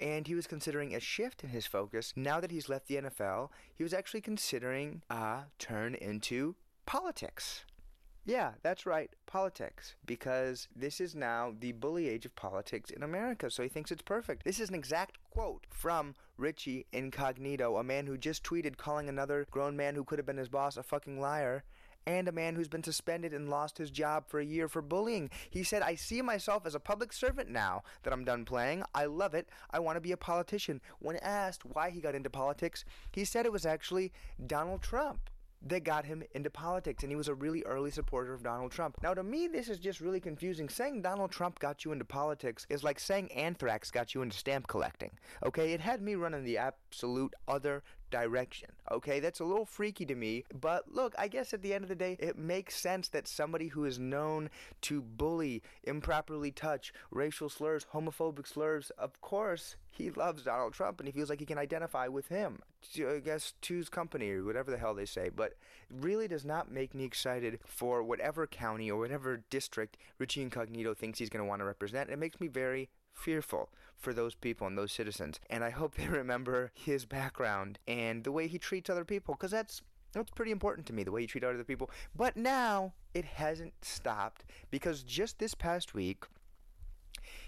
And he was considering a shift in his focus. Now that he's left the NFL, he was actually considering a turn into politics. Yeah, that's right, politics. Because this is now the bully age of politics in America, so he thinks it's perfect. This is an exact quote from Richie Incognito, a man who just tweeted calling another grown man who could have been his boss a fucking liar and a man who's been suspended and lost his job for a year for bullying. He said, I see myself as a public servant now that I'm done playing. I love it. I want to be a politician. When asked why he got into politics, he said it was actually Donald Trump that got him into politics, and he was a really early supporter of Donald Trump. Now, to me, this is just really confusing. Saying Donald Trump got you into politics is like saying anthrax got you into stamp collecting. Okay, it had me running the absolute other direction. Okay, that's a little freaky to me, but look, I guess at the end of the day, it makes sense that somebody who is known to bully, improperly touch, racial slurs, homophobic slurs, of course, he loves Donald Trump and he feels like he can identify with him. I guess choose company or whatever the hell they say, but really does not make me excited for whatever county or whatever district Richie Incognito thinks he's going to want to represent. It makes me very fearful for those people and those citizens. And I hope they remember his background and the way he treats other people, because that's that's pretty important to me, the way he treats other people. But now it hasn't stopped because just this past week,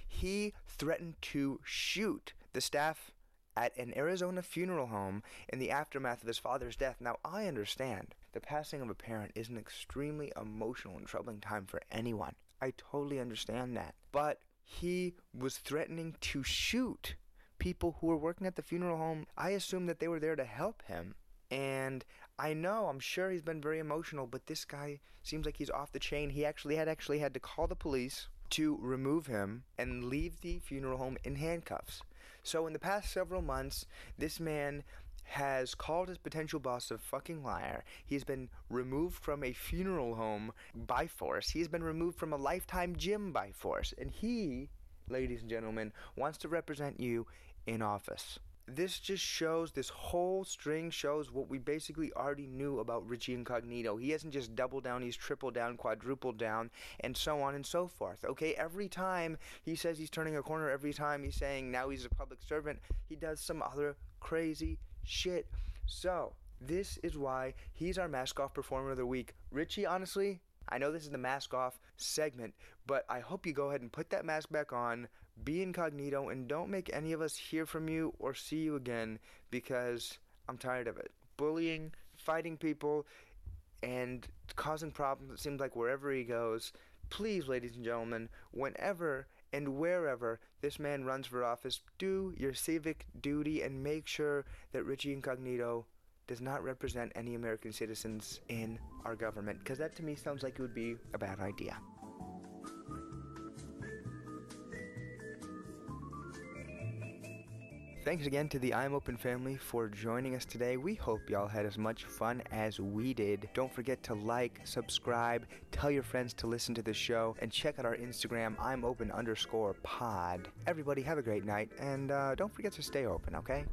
he threatened to shoot the staff at an Arizona funeral home in the aftermath of his father's death. Now, I understand the passing of a parent is an extremely emotional and troubling time for anyone. I totally understand that. But he was threatening to shoot people who were working at the funeral home. I assume that they were there to help him. And I know, I'm sure he's been very emotional, but this guy seems like he's off the chain. He actually had actually had to call the police to remove him and leave the funeral home in handcuffs. So in the past several months, this man has called his potential boss a fucking liar. He's been removed from a funeral home by force. He's been removed from a lifetime gym by force. And he, ladies and gentlemen, wants to represent you in office. This just shows, this whole string shows what we basically already knew about Richie Incognito. He hasn't just doubled down, he's tripled down, quadrupled down, and so on and so forth. Okay, every time he says he's turning a corner, every time he's saying now he's a public servant, he does some other crazy shit. So, this is why he's our mask off performer of the week. Richie, honestly, I know this is the mask off segment, but I hope you go ahead and put that mask back on, be incognito, and don't make any of us hear from you or see you again because I'm tired of it. Bullying, fighting people, and causing problems, it seems like wherever he goes. Please, ladies and gentlemen, whenever and wherever this man runs for office, do your civic duty and make sure that Richie Incognito does not represent any American citizens in our government, because that to me sounds like it would be a bad idea. Thanks again to the I'm Open family for joining us today. We hope y'all had as much fun as we did. Don't forget to like, subscribe, tell your friends to listen to the show, and check out our Instagram, I'm Open underscore pod. Everybody have a great night, and uh, don't forget to stay open, okay?